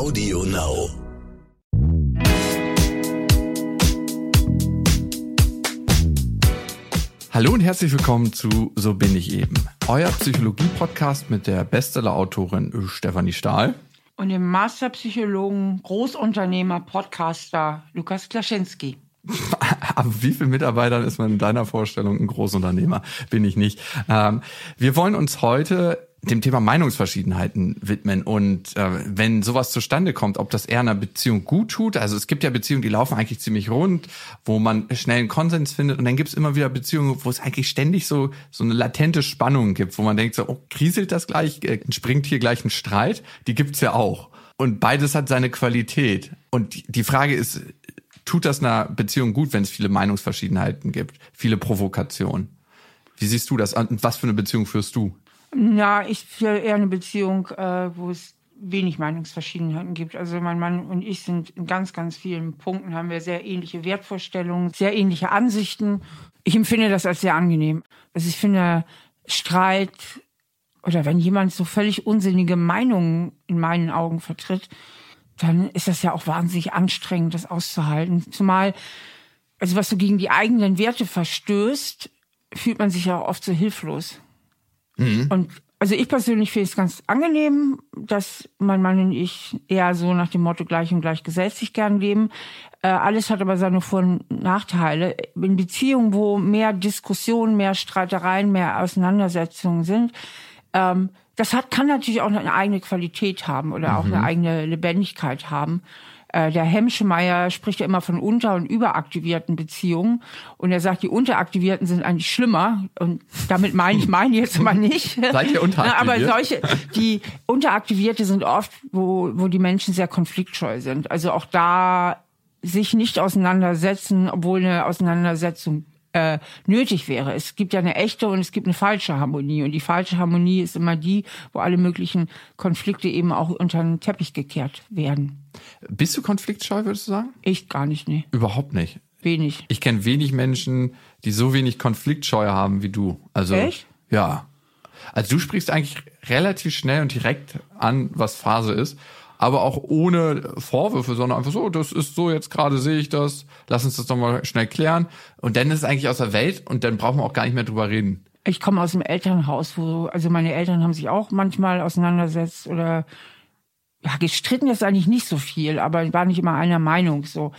Audio Now. Hallo und herzlich willkommen zu So bin ich eben. Euer Psychologie-Podcast mit der Bestseller-Autorin Stefanie Stahl. Und dem Masterpsychologen, Großunternehmer, Podcaster Lukas Klaschinski. Ab wie viel Mitarbeitern ist man in deiner Vorstellung ein Großunternehmer? Bin ich nicht. Ähm, wir wollen uns heute dem Thema Meinungsverschiedenheiten widmen. Und äh, wenn sowas zustande kommt, ob das eher einer Beziehung gut tut, also es gibt ja Beziehungen, die laufen eigentlich ziemlich rund, wo man schnell einen Konsens findet und dann gibt es immer wieder Beziehungen, wo es eigentlich ständig so so eine latente Spannung gibt, wo man denkt so, oh, kriselt das gleich, äh, entspringt hier gleich ein Streit, die gibt's ja auch. Und beides hat seine Qualität. Und die Frage ist, tut das einer Beziehung gut, wenn es viele Meinungsverschiedenheiten gibt, viele Provokationen? Wie siehst du das? Und was für eine Beziehung führst du? Ja, ich führe eher eine Beziehung, äh, wo es wenig Meinungsverschiedenheiten gibt. Also mein Mann und ich sind in ganz, ganz vielen Punkten haben wir sehr ähnliche Wertvorstellungen, sehr ähnliche Ansichten. Ich empfinde das als sehr angenehm. Also ich finde Streit oder wenn jemand so völlig unsinnige Meinungen in meinen Augen vertritt, dann ist das ja auch wahnsinnig anstrengend, das auszuhalten. Zumal, also was so gegen die eigenen Werte verstößt, fühlt man sich ja oft so hilflos. Mhm. Und also ich persönlich finde es ganz angenehm, dass mein Mann und ich eher so nach dem Motto gleich und gleich gesellt sich gern leben. Äh, alles hat aber seine Vor- und Nachteile. In Beziehungen, wo mehr Diskussionen, mehr Streitereien, mehr Auseinandersetzungen sind, ähm, das hat, kann natürlich auch eine eigene Qualität haben oder auch eine mhm. eigene Lebendigkeit haben. Äh, der Hemschemeyer spricht ja immer von unter- und überaktivierten Beziehungen. Und er sagt, die unteraktivierten sind eigentlich schlimmer. Und damit meine ich meine jetzt mal nicht. Seid ihr unteraktiviert? Aber solche, die unteraktivierte sind oft, wo, wo die Menschen sehr konfliktscheu sind. Also auch da sich nicht auseinandersetzen, obwohl eine Auseinandersetzung äh, nötig wäre. Es gibt ja eine echte und es gibt eine falsche Harmonie. Und die falsche Harmonie ist immer die, wo alle möglichen Konflikte eben auch unter den Teppich gekehrt werden. Bist du konfliktscheu, würdest du sagen? Ich gar nicht, nee. Überhaupt nicht. Wenig. Ich kenne wenig Menschen, die so wenig Konfliktscheu haben wie du. Also, Echt? Ja. Also du sprichst eigentlich relativ schnell und direkt an, was Phase ist aber auch ohne Vorwürfe, sondern einfach so, das ist so, jetzt gerade sehe ich das, lass uns das doch mal schnell klären. Und dann ist es eigentlich aus der Welt und dann brauchen wir auch gar nicht mehr drüber reden. Ich komme aus dem Elternhaus, wo, also meine Eltern haben sich auch manchmal auseinandersetzt oder ja, gestritten ist eigentlich nicht so viel, aber war nicht immer einer Meinung so.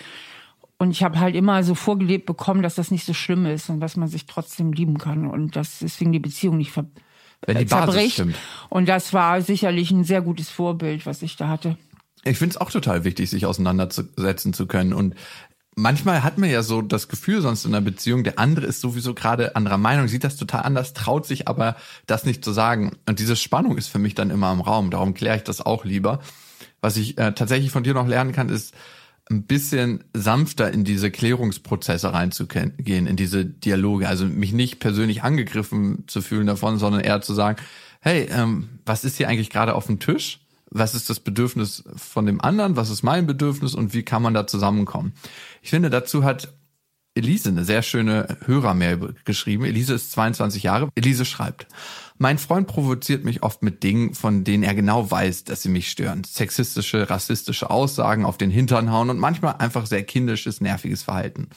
Und ich habe halt immer so vorgelebt bekommen, dass das nicht so schlimm ist und dass man sich trotzdem lieben kann und dass deswegen die Beziehung nicht ver wenn die Basis zerbricht. Stimmt. Und das war sicherlich ein sehr gutes Vorbild, was ich da hatte. Ich finde es auch total wichtig, sich auseinandersetzen zu können. Und manchmal hat man ja so das Gefühl sonst in einer Beziehung, der andere ist sowieso gerade anderer Meinung, sieht das total anders, traut sich aber das nicht zu sagen. Und diese Spannung ist für mich dann immer im Raum. Darum kläre ich das auch lieber. Was ich äh, tatsächlich von dir noch lernen kann, ist, ein bisschen sanfter in diese Klärungsprozesse reinzugehen, in diese Dialoge. Also mich nicht persönlich angegriffen zu fühlen davon, sondern eher zu sagen, hey, ähm, was ist hier eigentlich gerade auf dem Tisch? Was ist das Bedürfnis von dem anderen? Was ist mein Bedürfnis? Und wie kann man da zusammenkommen? Ich finde, dazu hat Elise eine sehr schöne Hörermail geschrieben. Elise ist 22 Jahre. Elise schreibt, mein Freund provoziert mich oft mit Dingen, von denen er genau weiß, dass sie mich stören. Sexistische, rassistische Aussagen auf den Hintern hauen und manchmal einfach sehr kindisches, nerviges Verhalten.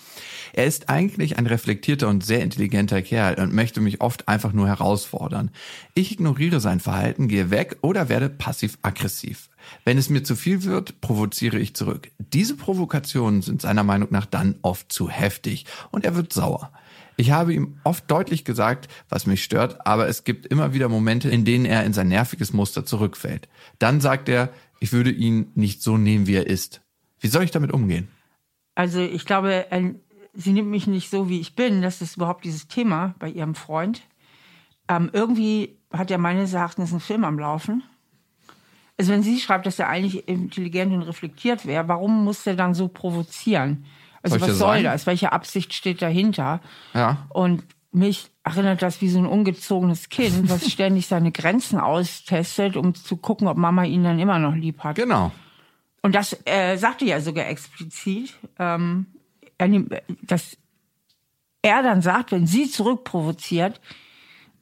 Er ist eigentlich ein reflektierter und sehr intelligenter Kerl und möchte mich oft einfach nur herausfordern. Ich ignoriere sein Verhalten, gehe weg oder werde passiv-aggressiv. Wenn es mir zu viel wird, provoziere ich zurück. Diese Provokationen sind seiner Meinung nach dann oft zu heftig und er wird sauer. Ich habe ihm oft deutlich gesagt, was mich stört, aber es gibt immer wieder Momente, in denen er in sein nerviges Muster zurückfällt. Dann sagt er, ich würde ihn nicht so nehmen, wie er ist. Wie soll ich damit umgehen? Also ich glaube, sie nimmt mich nicht so, wie ich bin. Das ist überhaupt dieses Thema bei ihrem Freund. Ähm, irgendwie hat er meines Erachtens einen Film am Laufen. Also wenn sie schreibt, dass er eigentlich intelligent und reflektiert wäre, warum muss er dann so provozieren? Also soll was soll sagen? das? Welche Absicht steht dahinter? Ja. Und mich erinnert das wie so ein ungezogenes Kind, was ständig seine Grenzen austestet, um zu gucken, ob Mama ihn dann immer noch lieb hat. Genau. Und das äh, sagte ja sogar explizit, ähm, dass er dann sagt, wenn sie zurückprovoziert,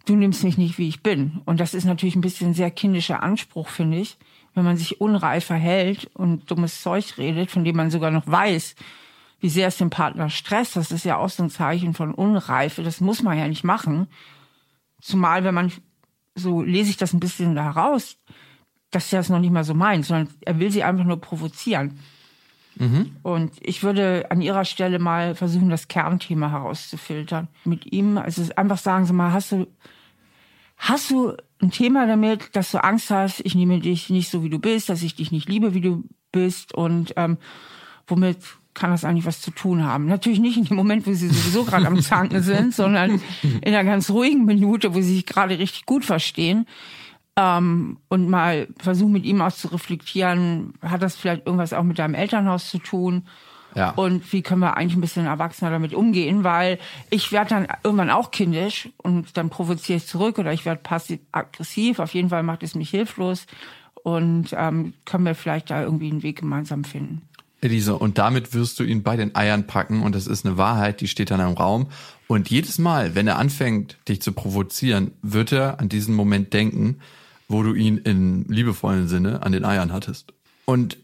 du nimmst mich nicht, wie ich bin. Und das ist natürlich ein bisschen sehr kindischer Anspruch, finde ich. wenn man sich unreif verhält und dummes Zeug redet, von dem man sogar noch weiß, wie sehr es den Partner stresst. Das ist ja auch so ein Zeichen von Unreife. Das muss man ja nicht machen. Zumal, wenn man, so lese ich das ein bisschen da raus, dass er es noch nicht mal so meint, sondern er will sie einfach nur provozieren. Mhm. Und ich würde an ihrer Stelle mal versuchen, das Kernthema herauszufiltern. Mit ihm, also einfach sagen Sie mal, hast du, hast du ein Thema damit, dass du Angst hast, ich nehme dich nicht so, wie du bist, dass ich dich nicht liebe, wie du bist und ähm, womit kann das eigentlich was zu tun haben? Natürlich nicht in dem Moment, wo sie sowieso gerade am Zanken sind, sondern in einer ganz ruhigen Minute, wo sie sich gerade richtig gut verstehen. Ähm, und mal versuchen mit ihm auch zu reflektieren, hat das vielleicht irgendwas auch mit deinem Elternhaus zu tun? Ja. Und wie können wir eigentlich ein bisschen erwachsener damit umgehen? Weil ich werde dann irgendwann auch kindisch und dann provoziere ich zurück oder ich werde passiv-aggressiv. Auf jeden Fall macht es mich hilflos. Und ähm, können wir vielleicht da irgendwie einen Weg gemeinsam finden. Elise, und damit wirst du ihn bei den Eiern packen und das ist eine Wahrheit, die steht dann im Raum. Und jedes Mal, wenn er anfängt, dich zu provozieren, wird er an diesen Moment denken, wo du ihn in liebevollen Sinne an den Eiern hattest. Und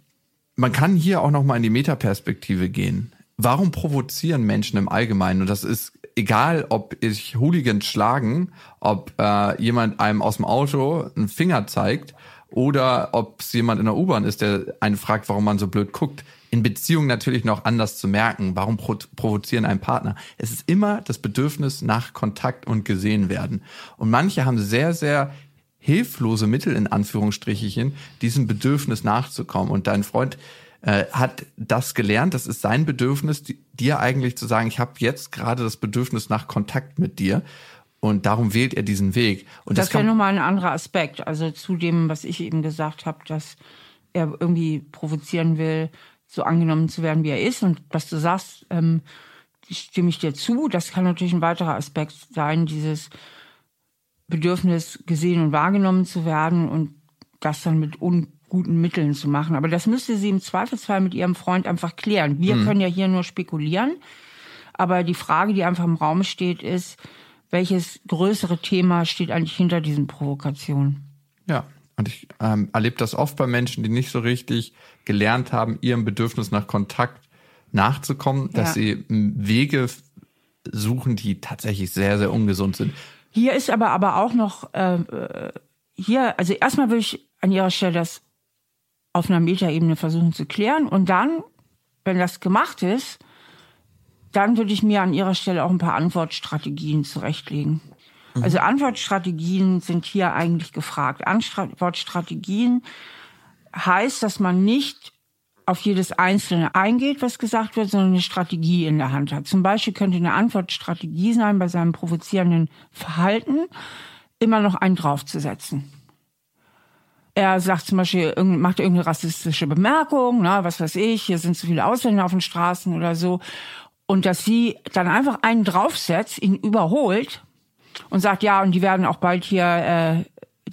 man kann hier auch nochmal in die Metaperspektive gehen. Warum provozieren Menschen im Allgemeinen? Und das ist egal, ob ich Hooligans schlagen, ob äh, jemand einem aus dem Auto einen Finger zeigt oder ob es jemand in der U-Bahn ist, der einen fragt, warum man so blöd guckt. In Beziehungen natürlich noch anders zu merken. Warum pro provozieren einen Partner? Es ist immer das Bedürfnis nach Kontakt und gesehen werden. Und manche haben sehr, sehr hilflose Mittel in Anführungsstrichen, diesem Bedürfnis nachzukommen. Und dein Freund äh, hat das gelernt, das ist sein Bedürfnis, dir eigentlich zu sagen, ich habe jetzt gerade das Bedürfnis nach Kontakt mit dir. Und darum wählt er diesen Weg. Und das, das wäre nochmal ein anderer Aspekt. Also zu dem, was ich eben gesagt habe, dass er irgendwie provozieren will, so angenommen zu werden, wie er ist. Und was du sagst, ähm, stimme ich dir zu. Das kann natürlich ein weiterer Aspekt sein, dieses Bedürfnis, gesehen und wahrgenommen zu werden und das dann mit unguten Mitteln zu machen. Aber das müsste sie im Zweifelsfall mit ihrem Freund einfach klären. Wir mhm. können ja hier nur spekulieren. Aber die Frage, die einfach im Raum steht, ist, welches größere Thema steht eigentlich hinter diesen Provokationen? Ja, und ich ähm, erlebe das oft bei Menschen, die nicht so richtig gelernt haben, ihrem Bedürfnis nach Kontakt nachzukommen, dass ja. sie Wege suchen, die tatsächlich sehr, sehr ungesund sind. Hier ist aber aber auch noch äh, hier, also erstmal würde ich an ihrer Stelle das auf einer Metaebene versuchen zu klären und dann, wenn das gemacht ist, dann würde ich mir an ihrer Stelle auch ein paar Antwortstrategien zurechtlegen. Mhm. Also Antwortstrategien sind hier eigentlich gefragt. Antwortstrategien heißt, dass man nicht auf jedes Einzelne eingeht, was gesagt wird, sondern eine Strategie in der Hand hat. Zum Beispiel könnte eine Antwortstrategie sein, bei seinem provozierenden Verhalten immer noch einen draufzusetzen. Er sagt zum Beispiel, macht irgendeine rassistische Bemerkung, na, was weiß ich, hier sind zu viele Ausländer auf den Straßen oder so. Und dass sie dann einfach einen draufsetzt, ihn überholt und sagt, ja, und die werden auch bald hier äh,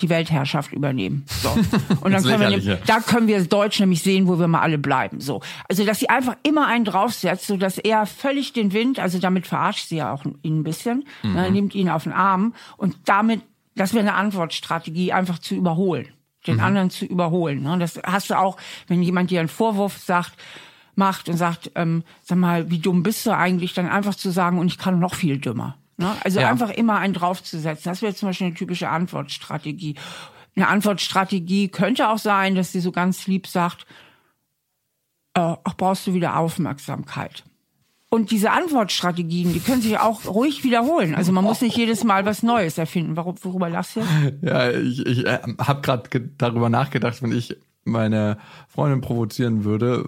die Weltherrschaft übernehmen. So. Und dann können wir, da können wir Deutsch nämlich sehen, wo wir mal alle bleiben. So. Also, dass sie einfach immer einen draufsetzt, so dass er völlig den Wind, also damit verarscht sie ja auch ihn ein bisschen, ne, mhm. ne, nimmt ihn auf den Arm und damit, das wäre eine Antwortstrategie, einfach zu überholen, den mhm. anderen zu überholen. Ne. Das hast du auch, wenn jemand dir einen Vorwurf sagt, macht und sagt, ähm, sag mal, wie dumm bist du eigentlich, dann einfach zu sagen, und ich kann noch viel dümmer. Ne? Also ja. einfach immer einen draufzusetzen. Das wäre zum Beispiel eine typische Antwortstrategie. Eine Antwortstrategie könnte auch sein, dass sie so ganz lieb sagt, äh, ach, brauchst du wieder Aufmerksamkeit. Und diese Antwortstrategien, die können sich auch ruhig wiederholen. Also man muss nicht jedes Mal was Neues erfinden. Warum, worüber lachst du? Ja, ich, ich äh, habe gerade darüber nachgedacht, wenn ich meine Freundin provozieren würde,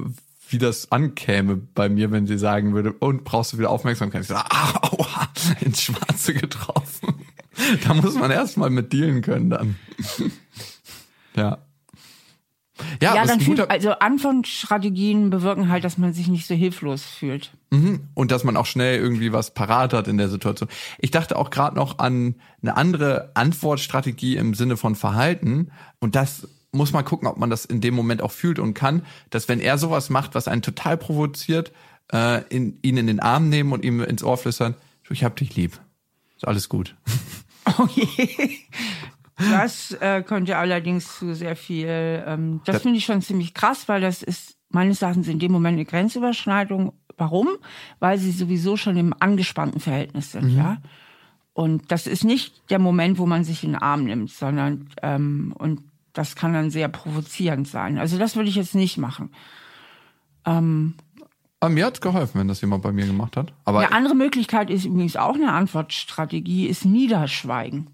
wie das ankäme bei mir, wenn sie sagen würde, und brauchst du wieder Aufmerksamkeit? Ich sage, ah, aua, ins Schwarze getroffen. da muss man erstmal mit dealen können dann. ja. Ja, ja dann fühlt, also Anfangsstrategien bewirken halt, dass man sich nicht so hilflos fühlt. Mhm. Und dass man auch schnell irgendwie was parat hat in der Situation. Ich dachte auch gerade noch an eine andere Antwortstrategie im Sinne von Verhalten. Und das muss man gucken, ob man das in dem Moment auch fühlt und kann, dass wenn er sowas macht, was einen total provoziert, äh, in, ihn in den Arm nehmen und ihm ins Ohr flüstern, ich hab dich lieb. Ist alles gut. Oh je. Das äh, könnte allerdings zu sehr viel. Ähm, das, das finde ich schon ziemlich krass, weil das ist meines Erachtens in dem Moment eine Grenzüberschneidung. Warum? Weil sie sowieso schon im angespannten Verhältnis sind, mhm. ja. Und das ist nicht der Moment, wo man sich in den Arm nimmt, sondern ähm, und das kann dann sehr provozierend sein. Also das würde ich jetzt nicht machen. Ähm, aber mir hat's geholfen, wenn das jemand bei mir gemacht hat. Aber eine andere Möglichkeit ist übrigens auch eine Antwortstrategie, ist Niederschweigen.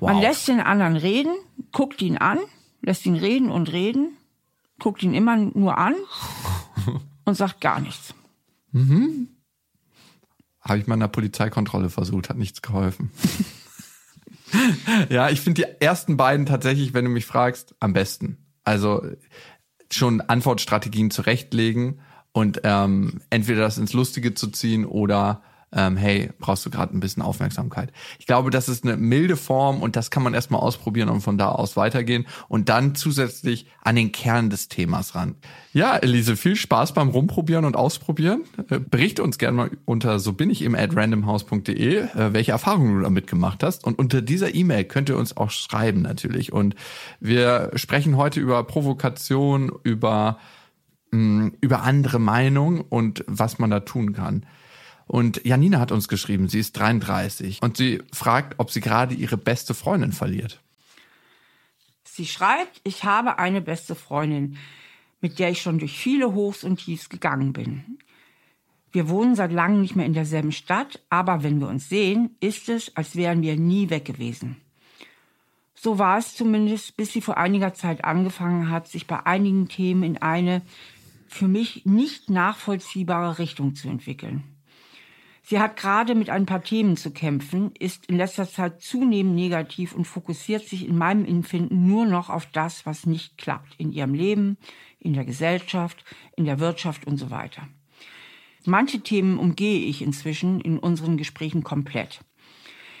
Wow. Man lässt den anderen reden, guckt ihn an, lässt ihn reden und reden, guckt ihn immer nur an und sagt gar nichts. Mhm. Habe ich mal in der Polizeikontrolle versucht, hat nichts geholfen. ja, ich finde die ersten beiden tatsächlich, wenn du mich fragst, am besten. Also schon Antwortstrategien zurechtlegen und ähm, entweder das ins Lustige zu ziehen oder ähm, hey, brauchst du gerade ein bisschen Aufmerksamkeit. Ich glaube, das ist eine milde Form und das kann man erstmal ausprobieren und von da aus weitergehen und dann zusätzlich an den Kern des Themas ran. Ja, Elise, viel Spaß beim Rumprobieren und Ausprobieren. Äh, berichte uns gerne mal unter so bin ich im at randomhouse.de, äh, welche Erfahrungen du damit gemacht hast. Und unter dieser E-Mail könnt ihr uns auch schreiben natürlich. Und wir sprechen heute über Provokation, über mh, über andere Meinung und was man da tun kann. Und Janina hat uns geschrieben, sie ist 33 und sie fragt, ob sie gerade ihre beste Freundin verliert. Sie schreibt, ich habe eine beste Freundin, mit der ich schon durch viele Hochs und Tiefs gegangen bin. Wir wohnen seit langem nicht mehr in derselben Stadt, aber wenn wir uns sehen, ist es, als wären wir nie weg gewesen. So war es zumindest, bis sie vor einiger Zeit angefangen hat, sich bei einigen Themen in eine für mich nicht nachvollziehbare Richtung zu entwickeln. Sie hat gerade mit ein paar Themen zu kämpfen, ist in letzter Zeit zunehmend negativ und fokussiert sich in meinem Empfinden nur noch auf das, was nicht klappt in ihrem Leben, in der Gesellschaft, in der Wirtschaft und so weiter. Manche Themen umgehe ich inzwischen in unseren Gesprächen komplett.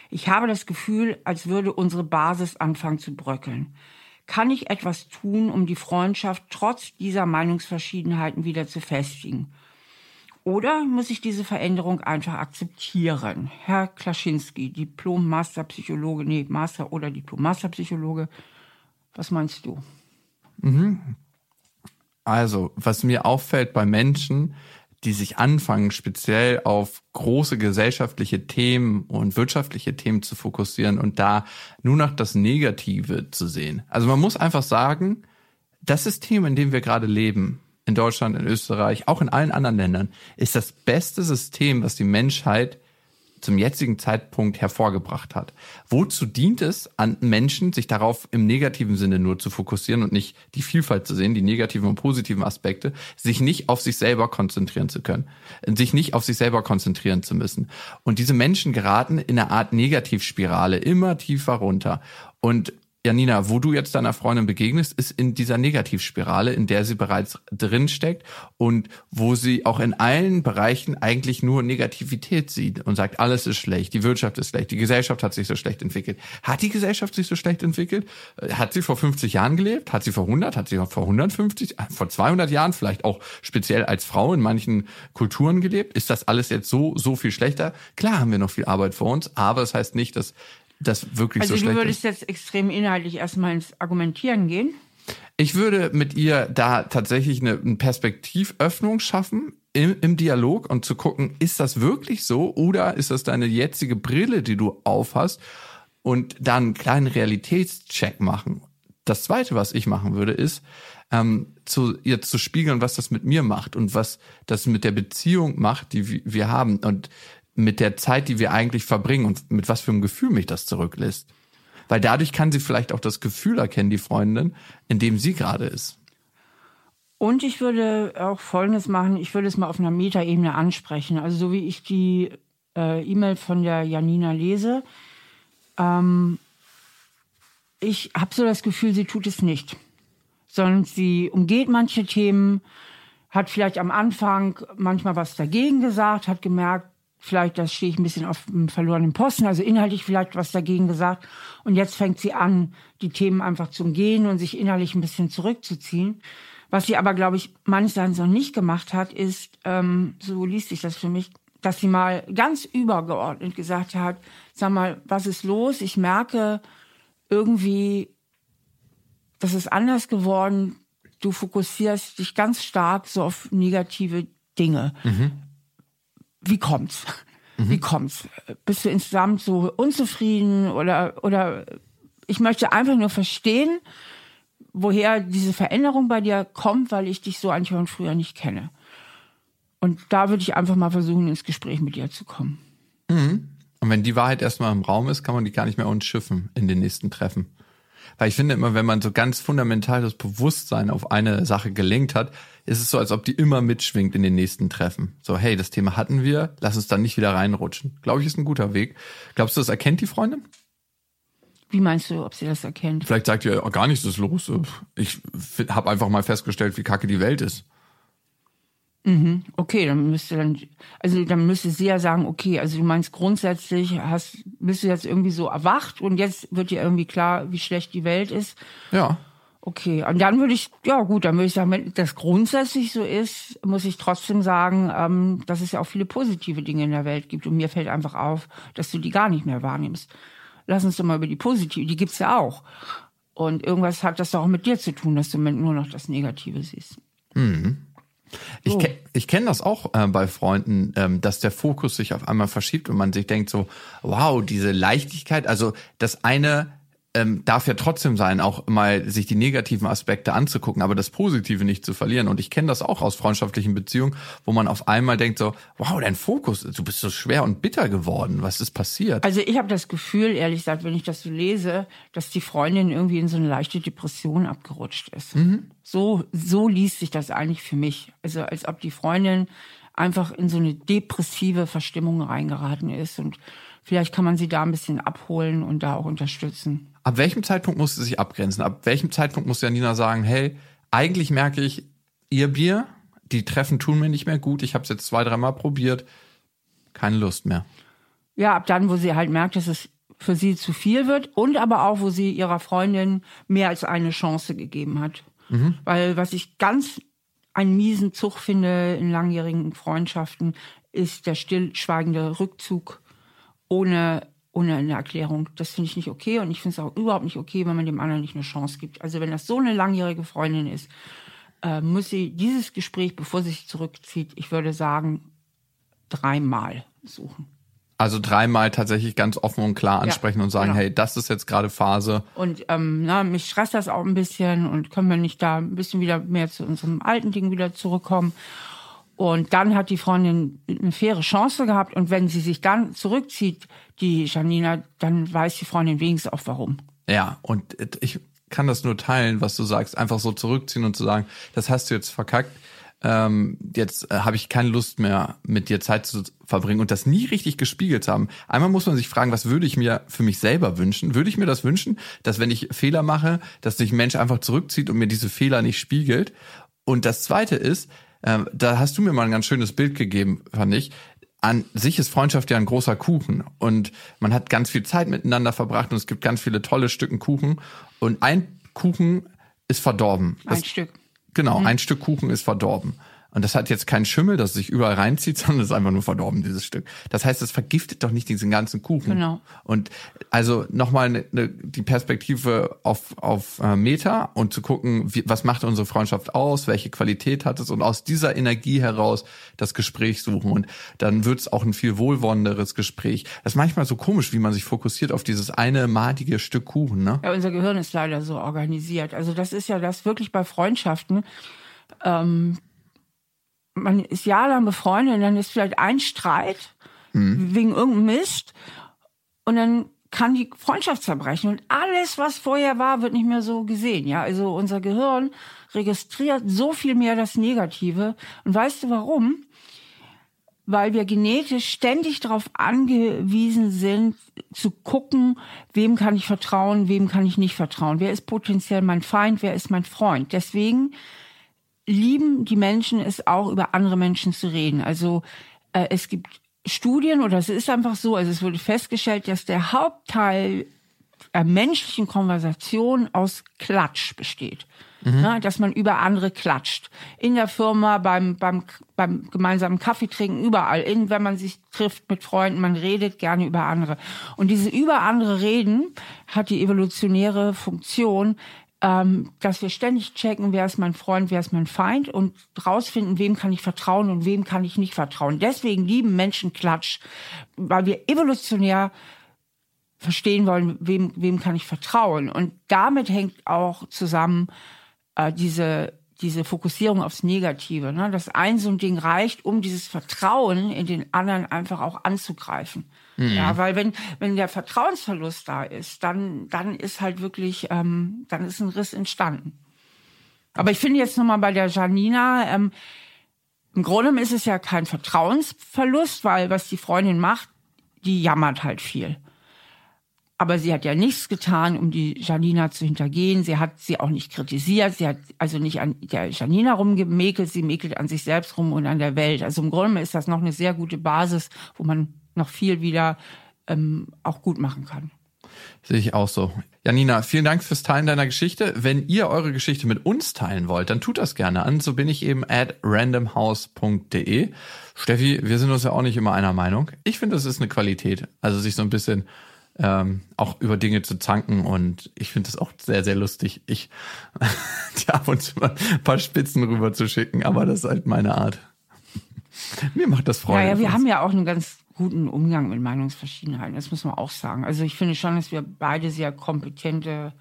Ich habe das Gefühl, als würde unsere Basis anfangen zu bröckeln. Kann ich etwas tun, um die Freundschaft trotz dieser Meinungsverschiedenheiten wieder zu festigen? Oder muss ich diese Veränderung einfach akzeptieren? Herr Klaschinski, Diplom-Master-Psychologe, nee, Master oder Diplom-Master-Psychologe, was meinst du? Mhm. Also, was mir auffällt bei Menschen, die sich anfangen, speziell auf große gesellschaftliche Themen und wirtschaftliche Themen zu fokussieren und da nur noch das Negative zu sehen. Also man muss einfach sagen, das System, in dem wir gerade leben, in Deutschland, in Österreich, auch in allen anderen Ländern, ist das beste System, was die Menschheit zum jetzigen Zeitpunkt hervorgebracht hat. Wozu dient es an Menschen, sich darauf im negativen Sinne nur zu fokussieren und nicht die Vielfalt zu sehen, die negativen und positiven Aspekte, sich nicht auf sich selber konzentrieren zu können, sich nicht auf sich selber konzentrieren zu müssen. Und diese Menschen geraten in eine Art Negativspirale immer tiefer runter. Und Janina, wo du jetzt deiner Freundin begegnest, ist in dieser Negativspirale, in der sie bereits drinsteckt und wo sie auch in allen Bereichen eigentlich nur Negativität sieht und sagt, alles ist schlecht, die Wirtschaft ist schlecht, die Gesellschaft hat sich so schlecht entwickelt. Hat die Gesellschaft sich so schlecht entwickelt? Hat sie vor 50 Jahren gelebt? Hat sie vor 100? Hat sie vor 150? Vor 200 Jahren vielleicht auch speziell als Frau in manchen Kulturen gelebt? Ist das alles jetzt so, so viel schlechter? Klar haben wir noch viel Arbeit vor uns, aber es das heißt nicht, dass das wirklich also so schlecht ist. Also du würdest jetzt extrem inhaltlich erstmal ins Argumentieren gehen? Ich würde mit ihr da tatsächlich eine, eine Perspektivöffnung schaffen im, im Dialog und zu gucken, ist das wirklich so oder ist das deine jetzige Brille, die du aufhast und dann einen kleinen Realitätscheck machen. Das zweite, was ich machen würde, ist, ähm, zu ihr zu spiegeln, was das mit mir macht und was das mit der Beziehung macht, die wir haben. Und mit der Zeit, die wir eigentlich verbringen und mit was für einem Gefühl mich das zurücklässt. Weil dadurch kann sie vielleicht auch das Gefühl erkennen, die Freundin, in dem sie gerade ist. Und ich würde auch Folgendes machen, ich würde es mal auf einer Metaebene ansprechen. Also so wie ich die äh, E-Mail von der Janina lese, ähm, ich habe so das Gefühl, sie tut es nicht, sondern sie umgeht manche Themen, hat vielleicht am Anfang manchmal was dagegen gesagt, hat gemerkt, vielleicht, das stehe ich ein bisschen auf dem verlorenen Posten, also inhaltlich vielleicht was dagegen gesagt. Und jetzt fängt sie an, die Themen einfach zu umgehen und sich innerlich ein bisschen zurückzuziehen. Was sie aber, glaube ich, meines Erachtens noch nicht gemacht hat, ist, ähm, so liest sich das für mich, dass sie mal ganz übergeordnet gesagt hat, sag mal, was ist los? Ich merke, irgendwie, das ist anders geworden. Du fokussierst dich ganz stark so auf negative Dinge. Mhm. Wie kommt's? Mhm. Wie kommt's? Bist du insgesamt so unzufrieden oder, oder ich möchte einfach nur verstehen, woher diese Veränderung bei dir kommt, weil ich dich so eigentlich von früher nicht kenne. Und da würde ich einfach mal versuchen, ins Gespräch mit dir zu kommen. Mhm. Und wenn die Wahrheit erstmal im Raum ist, kann man die gar nicht mehr unschiffen in den nächsten Treffen. Weil ich finde immer, wenn man so ganz fundamental das Bewusstsein auf eine Sache gelenkt hat, ist es so, als ob die immer mitschwingt in den nächsten Treffen. So, hey, das Thema hatten wir, lass uns dann nicht wieder reinrutschen. Glaube ich, ist ein guter Weg. Glaubst du, das erkennt die Freundin? Wie meinst du, ob sie das erkennt? Vielleicht sagt ihr, oh, gar nichts ist los. Ich habe einfach mal festgestellt, wie kacke die Welt ist. Mhm. Okay, dann müsste dann, also dann müsste sie ja sagen, okay, also du meinst grundsätzlich hast, bist du jetzt irgendwie so erwacht und jetzt wird dir irgendwie klar, wie schlecht die Welt ist. Ja. Okay, und dann würde ich, ja gut, dann würde ich sagen, wenn das grundsätzlich so ist, muss ich trotzdem sagen, ähm, dass es ja auch viele positive Dinge in der Welt gibt. Und mir fällt einfach auf, dass du die gar nicht mehr wahrnimmst. Lass uns doch mal über die positive, die gibt's ja auch. Und irgendwas hat das doch auch mit dir zu tun, dass du nur noch das Negative siehst. Mhm. Ich, oh. ich kenne das auch äh, bei Freunden, ähm, dass der Fokus sich auf einmal verschiebt und man sich denkt so, wow, diese Leichtigkeit, also das eine ähm, darf ja trotzdem sein, auch mal sich die negativen Aspekte anzugucken, aber das Positive nicht zu verlieren. Und ich kenne das auch aus freundschaftlichen Beziehungen, wo man auf einmal denkt so, wow, dein Fokus, du bist so schwer und bitter geworden. Was ist passiert? Also ich habe das Gefühl, ehrlich gesagt, wenn ich das so lese, dass die Freundin irgendwie in so eine leichte Depression abgerutscht ist. Mhm. So, so liest sich das eigentlich für mich. Also als ob die Freundin einfach in so eine depressive Verstimmung reingeraten ist und vielleicht kann man sie da ein bisschen abholen und da auch unterstützen. Ab welchem Zeitpunkt muss sie sich abgrenzen? Ab welchem Zeitpunkt muss Janina sagen, hey, eigentlich merke ich, ihr Bier, die Treffen tun mir nicht mehr gut, ich habe es jetzt zwei, dreimal probiert, keine Lust mehr. Ja, ab dann, wo sie halt merkt, dass es für sie zu viel wird und aber auch, wo sie ihrer Freundin mehr als eine Chance gegeben hat. Mhm. Weil was ich ganz einen miesen Zug finde in langjährigen Freundschaften, ist der stillschweigende Rückzug ohne ohne eine Erklärung. Das finde ich nicht okay und ich finde es auch überhaupt nicht okay, wenn man dem anderen nicht eine Chance gibt. Also wenn das so eine langjährige Freundin ist, äh, muss sie dieses Gespräch, bevor sie sich zurückzieht, ich würde sagen, dreimal suchen. Also dreimal tatsächlich ganz offen und klar ansprechen ja, und sagen, genau. hey, das ist jetzt gerade Phase. Und ähm, na, mich stresst das auch ein bisschen und können wir nicht da ein bisschen wieder mehr zu unserem alten Ding wieder zurückkommen. Und dann hat die Freundin eine faire Chance gehabt. Und wenn sie sich dann zurückzieht, die Janina, dann weiß die Freundin wenigstens auch warum. Ja, und ich kann das nur teilen, was du sagst. Einfach so zurückziehen und zu sagen, das hast du jetzt verkackt. Ähm, jetzt äh, habe ich keine Lust mehr, mit dir Zeit zu verbringen und das nie richtig gespiegelt haben. Einmal muss man sich fragen, was würde ich mir für mich selber wünschen? Würde ich mir das wünschen, dass wenn ich Fehler mache, dass sich ein Mensch einfach zurückzieht und mir diese Fehler nicht spiegelt? Und das Zweite ist, ähm, da hast du mir mal ein ganz schönes Bild gegeben, fand ich. An sich ist Freundschaft ja ein großer Kuchen und man hat ganz viel Zeit miteinander verbracht und es gibt ganz viele tolle Stücken Kuchen und ein Kuchen ist verdorben. Ein das, Stück. Genau, mhm. ein Stück Kuchen ist verdorben. Und das hat jetzt keinen Schimmel, das sich überall reinzieht, sondern es ist einfach nur verdorben, dieses Stück. Das heißt, es vergiftet doch nicht diesen ganzen Kuchen. Genau. Und also nochmal ne, ne, die Perspektive auf, auf äh, Meta und zu gucken, wie, was macht unsere Freundschaft aus, welche Qualität hat es und aus dieser Energie heraus das Gespräch suchen. Und dann wird es auch ein viel wohlwollenderes Gespräch. Das ist manchmal so komisch, wie man sich fokussiert auf dieses eine madige Stück Kuchen. Ne? Ja, unser Gehirn ist leider so organisiert. Also das ist ja das wirklich bei Freundschaften. Ähm, man ist jahrelang befreundet und dann ist vielleicht ein Streit mhm. wegen irgendeinem Mist und dann kann die Freundschaft zerbrechen und alles, was vorher war, wird nicht mehr so gesehen. Ja, also unser Gehirn registriert so viel mehr das Negative. Und weißt du warum? Weil wir genetisch ständig darauf angewiesen sind, zu gucken, wem kann ich vertrauen, wem kann ich nicht vertrauen. Wer ist potenziell mein Feind, wer ist mein Freund. Deswegen lieben die Menschen es auch, über andere Menschen zu reden. Also äh, es gibt Studien oder es ist einfach so, also es wurde festgestellt, dass der Hauptteil der menschlichen Konversation aus Klatsch besteht. Mhm. Ne, dass man über andere klatscht. In der Firma, beim, beim, beim gemeinsamen Kaffee trinken, überall. In, wenn man sich trifft mit Freunden, man redet gerne über andere. Und diese über andere Reden hat die evolutionäre Funktion, ähm, dass wir ständig checken, wer ist mein Freund, wer ist mein Feind und rausfinden, wem kann ich vertrauen und wem kann ich nicht vertrauen. Deswegen lieben Menschen Klatsch, weil wir evolutionär verstehen wollen, wem, wem kann ich vertrauen. Und damit hängt auch zusammen, äh, diese, diese Fokussierung aufs Negative, ne? dass ein so ein Ding reicht, um dieses Vertrauen in den anderen einfach auch anzugreifen. Mhm. Ja, weil wenn, wenn der Vertrauensverlust da ist, dann, dann ist halt wirklich, ähm, dann ist ein Riss entstanden. Aber ich finde jetzt nochmal bei der Janina, ähm, im Grunde ist es ja kein Vertrauensverlust, weil was die Freundin macht, die jammert halt viel. Aber sie hat ja nichts getan, um die Janina zu hintergehen. Sie hat sie auch nicht kritisiert. Sie hat also nicht an der Janina rumgemäkelt. Sie mäkelt an sich selbst rum und an der Welt. Also im Grunde ist das noch eine sehr gute Basis, wo man noch viel wieder ähm, auch gut machen kann. Sehe ich auch so. Janina, vielen Dank fürs Teilen deiner Geschichte. Wenn ihr eure Geschichte mit uns teilen wollt, dann tut das gerne an. So bin ich eben at randomhouse.de. Steffi, wir sind uns ja auch nicht immer einer Meinung. Ich finde, das ist eine Qualität. Also sich so ein bisschen ähm, auch über Dinge zu zanken und ich finde das auch sehr, sehr lustig, ich die ab und zu mal ein paar Spitzen rüber zu schicken, aber das ist halt meine Art. Mir macht das Freude. Ja, ja wir haben ja auch einen ganz guten Umgang mit Meinungsverschiedenheiten, das muss man auch sagen. Also ich finde schon, dass wir beide sehr kompetente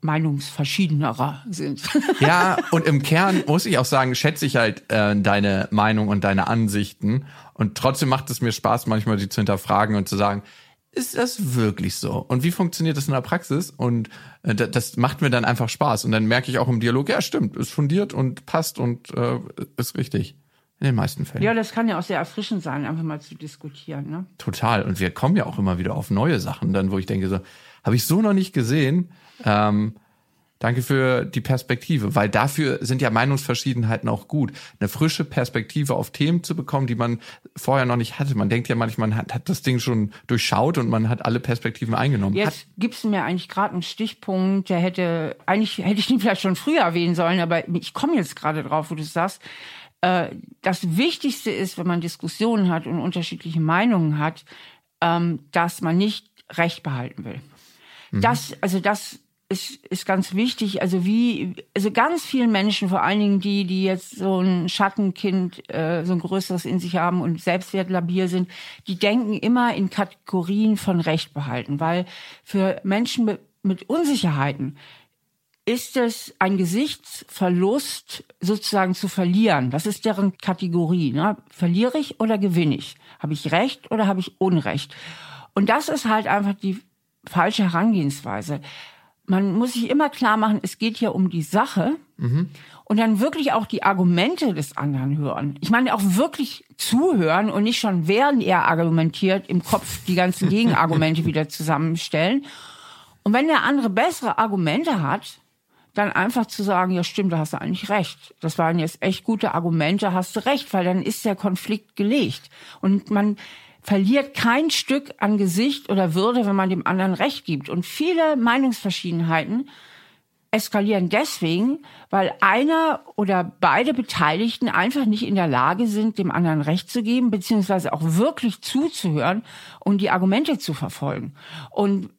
Meinungsverschiedenerer sind. Ja, und im Kern muss ich auch sagen, schätze ich halt äh, deine Meinung und deine Ansichten. Und trotzdem macht es mir Spaß, manchmal die zu hinterfragen und zu sagen, ist das wirklich so? Und wie funktioniert das in der Praxis? Und äh, das macht mir dann einfach Spaß. Und dann merke ich auch im Dialog, ja, stimmt, ist fundiert und passt und äh, ist richtig. In den meisten Fällen. Ja, das kann ja auch sehr erfrischend sein, einfach mal zu diskutieren. Ne? Total. Und wir kommen ja auch immer wieder auf neue Sachen, dann, wo ich denke, so, habe ich so noch nicht gesehen. Ähm, Danke für die Perspektive, weil dafür sind ja Meinungsverschiedenheiten auch gut. Eine frische Perspektive auf Themen zu bekommen, die man vorher noch nicht hatte. Man denkt ja manchmal, man hat, hat das Ding schon durchschaut und man hat alle Perspektiven eingenommen. Jetzt gibst du mir eigentlich gerade einen Stichpunkt, der hätte, eigentlich hätte ich ihn vielleicht schon früher erwähnen sollen, aber ich komme jetzt gerade drauf, wo du sagst, äh, das Wichtigste ist, wenn man Diskussionen hat und unterschiedliche Meinungen hat, ähm, dass man nicht Recht behalten will. Mhm. Das, also das ist, ist ganz wichtig. Also wie, also ganz vielen Menschen, vor allen Dingen die, die jetzt so ein Schattenkind, äh, so ein größeres in sich haben und selbstwertlabil sind, die denken immer in Kategorien von Recht behalten, weil für Menschen mit, mit Unsicherheiten ist es ein Gesichtsverlust sozusagen zu verlieren. Das ist deren Kategorie. Ne? Verliere ich oder gewinne ich? Habe ich Recht oder habe ich Unrecht? Und das ist halt einfach die falsche Herangehensweise man muss sich immer klar machen, es geht hier um die Sache mhm. und dann wirklich auch die Argumente des anderen hören. Ich meine auch wirklich zuhören und nicht schon während er argumentiert im Kopf die ganzen Gegenargumente wieder zusammenstellen. Und wenn der andere bessere Argumente hat, dann einfach zu sagen, ja stimmt, da hast du eigentlich recht. Das waren jetzt echt gute Argumente, hast du recht, weil dann ist der Konflikt gelegt. Und man verliert kein Stück an Gesicht oder Würde, wenn man dem anderen Recht gibt. Und viele Meinungsverschiedenheiten eskalieren deswegen, weil einer oder beide Beteiligten einfach nicht in der Lage sind, dem anderen Recht zu geben, beziehungsweise auch wirklich zuzuhören und die Argumente zu verfolgen. Und,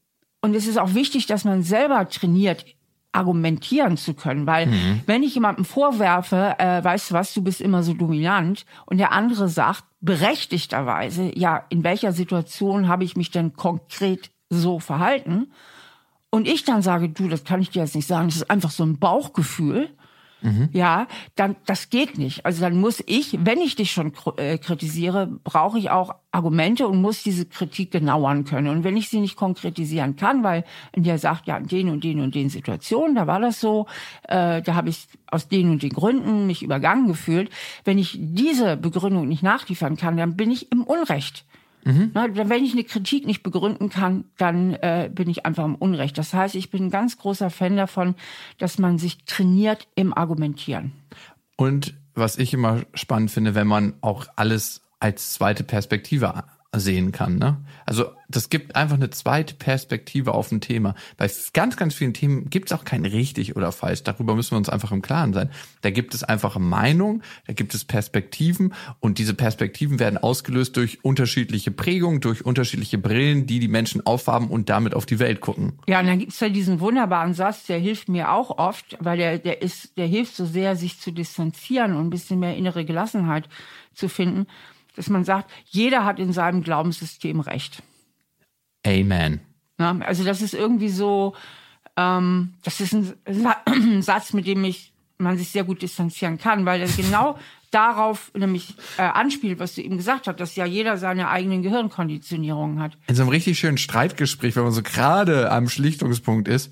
und es ist auch wichtig, dass man selber trainiert, argumentieren zu können. Weil mhm. wenn ich jemandem vorwerfe, äh, weißt du was, du bist immer so dominant und der andere sagt berechtigterweise, ja, in welcher Situation habe ich mich denn konkret so verhalten? Und ich dann sage, du, das kann ich dir jetzt nicht sagen, das ist einfach so ein Bauchgefühl mhm. ja, dann das geht nicht. Also dann muss ich, wenn ich dich schon äh, kritisiere, brauche ich auch Argumente und muss diese Kritik genauern können. Und wenn ich sie nicht konkretisieren kann, weil der sagt, ja, in den und den und den Situationen, da war das so, äh, da habe ich aus den und den Gründen mich übergangen gefühlt. Wenn ich diese Begründung nicht nachliefern kann, dann bin ich im Unrecht. Mhm. Na, wenn ich eine Kritik nicht begründen kann, dann äh, bin ich einfach im Unrecht. Das heißt, ich bin ein ganz großer Fan davon, dass man sich trainiert im Argumentieren. Und was ich immer spannend finde, wenn man auch alles als zweite Perspektive sehen kann. Ne? Also das gibt einfach eine zweite Perspektive auf ein Thema. Bei ganz, ganz vielen Themen gibt es auch kein richtig oder falsch. Darüber müssen wir uns einfach im Klaren sein. Da gibt es einfach Meinung, da gibt es Perspektiven und diese Perspektiven werden ausgelöst durch unterschiedliche Prägungen, durch unterschiedliche Brillen, die die Menschen aufhaben und damit auf die Welt gucken. Ja, und dann gibt es ja diesen wunderbaren Satz, der hilft mir auch oft, weil der, der ist, der hilft so sehr, sich zu distanzieren und ein bisschen mehr innere Gelassenheit zu finden dass man sagt, jeder hat in seinem Glaubenssystem Recht. Amen. Ja, also das ist irgendwie so, ähm, das ist ein, Satz, mit dem ich, man sich sehr gut distanzieren kann, weil er genau darauf nämlich äh, anspielt, was du eben gesagt hast, dass ja jeder seine eigenen Gehirnkonditionierungen hat. In so einem richtig schönen Streitgespräch, wenn man so gerade am Schlichtungspunkt ist,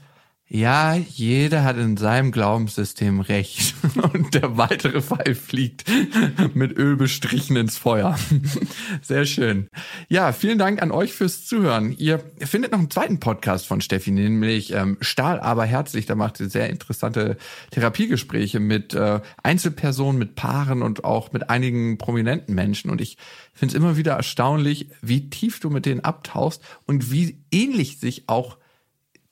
ja, jeder hat in seinem Glaubenssystem recht. Und der weitere Pfeil fliegt mit Öl bestrichen ins Feuer. Sehr schön. Ja, vielen Dank an euch fürs Zuhören. Ihr findet noch einen zweiten Podcast von Steffi, nämlich ähm, Stahl aber herzlich. Da macht sie sehr interessante Therapiegespräche mit äh, Einzelpersonen, mit Paaren und auch mit einigen prominenten Menschen. Und ich finde es immer wieder erstaunlich, wie tief du mit denen abtauchst und wie ähnlich sich auch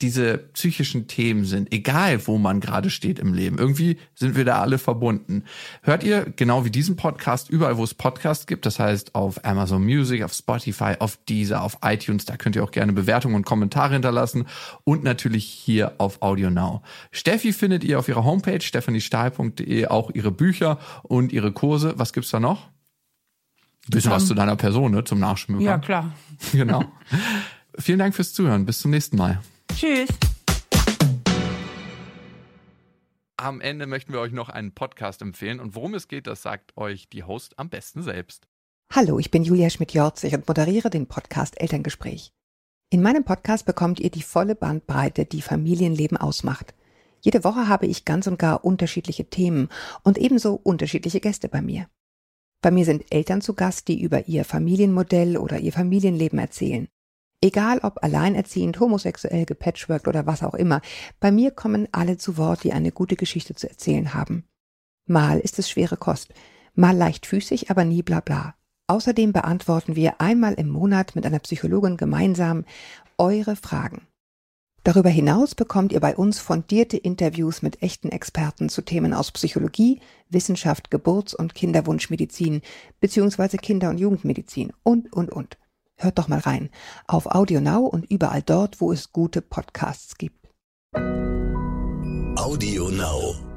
diese psychischen Themen sind, egal wo man gerade steht im Leben. Irgendwie sind wir da alle verbunden. Hört ihr genau wie diesen Podcast überall, wo es Podcasts gibt, das heißt auf Amazon Music, auf Spotify, auf Deezer, auf iTunes, da könnt ihr auch gerne Bewertungen und Kommentare hinterlassen und natürlich hier auf Audio Now. Steffi findet ihr auf ihrer Homepage stephaniestahl.de auch ihre Bücher und ihre Kurse. Was gibt's da noch? Bisschen um, was zu deiner Person, ne, zum Nachschmökern. Ja, klar. Genau. Vielen Dank fürs Zuhören. Bis zum nächsten Mal. Tschüss. Am Ende möchten wir euch noch einen Podcast empfehlen und worum es geht, das sagt euch die Host am besten selbst. Hallo, ich bin Julia Schmidt-Jorzig und moderiere den Podcast Elterngespräch. In meinem Podcast bekommt ihr die volle Bandbreite, die Familienleben ausmacht. Jede Woche habe ich ganz und gar unterschiedliche Themen und ebenso unterschiedliche Gäste bei mir. Bei mir sind Eltern zu Gast, die über ihr Familienmodell oder ihr Familienleben erzählen. Egal ob alleinerziehend, homosexuell, gepatchworked oder was auch immer, bei mir kommen alle zu Wort, die eine gute Geschichte zu erzählen haben. Mal ist es schwere Kost, mal leichtfüßig, aber nie bla bla. Außerdem beantworten wir einmal im Monat mit einer Psychologin gemeinsam eure Fragen. Darüber hinaus bekommt ihr bei uns fundierte Interviews mit echten Experten zu Themen aus Psychologie, Wissenschaft, Geburts- und Kinderwunschmedizin bzw. Kinder- und Jugendmedizin und, und, und. Hört doch mal rein auf Audio Now und überall dort, wo es gute Podcasts gibt. Audio Now.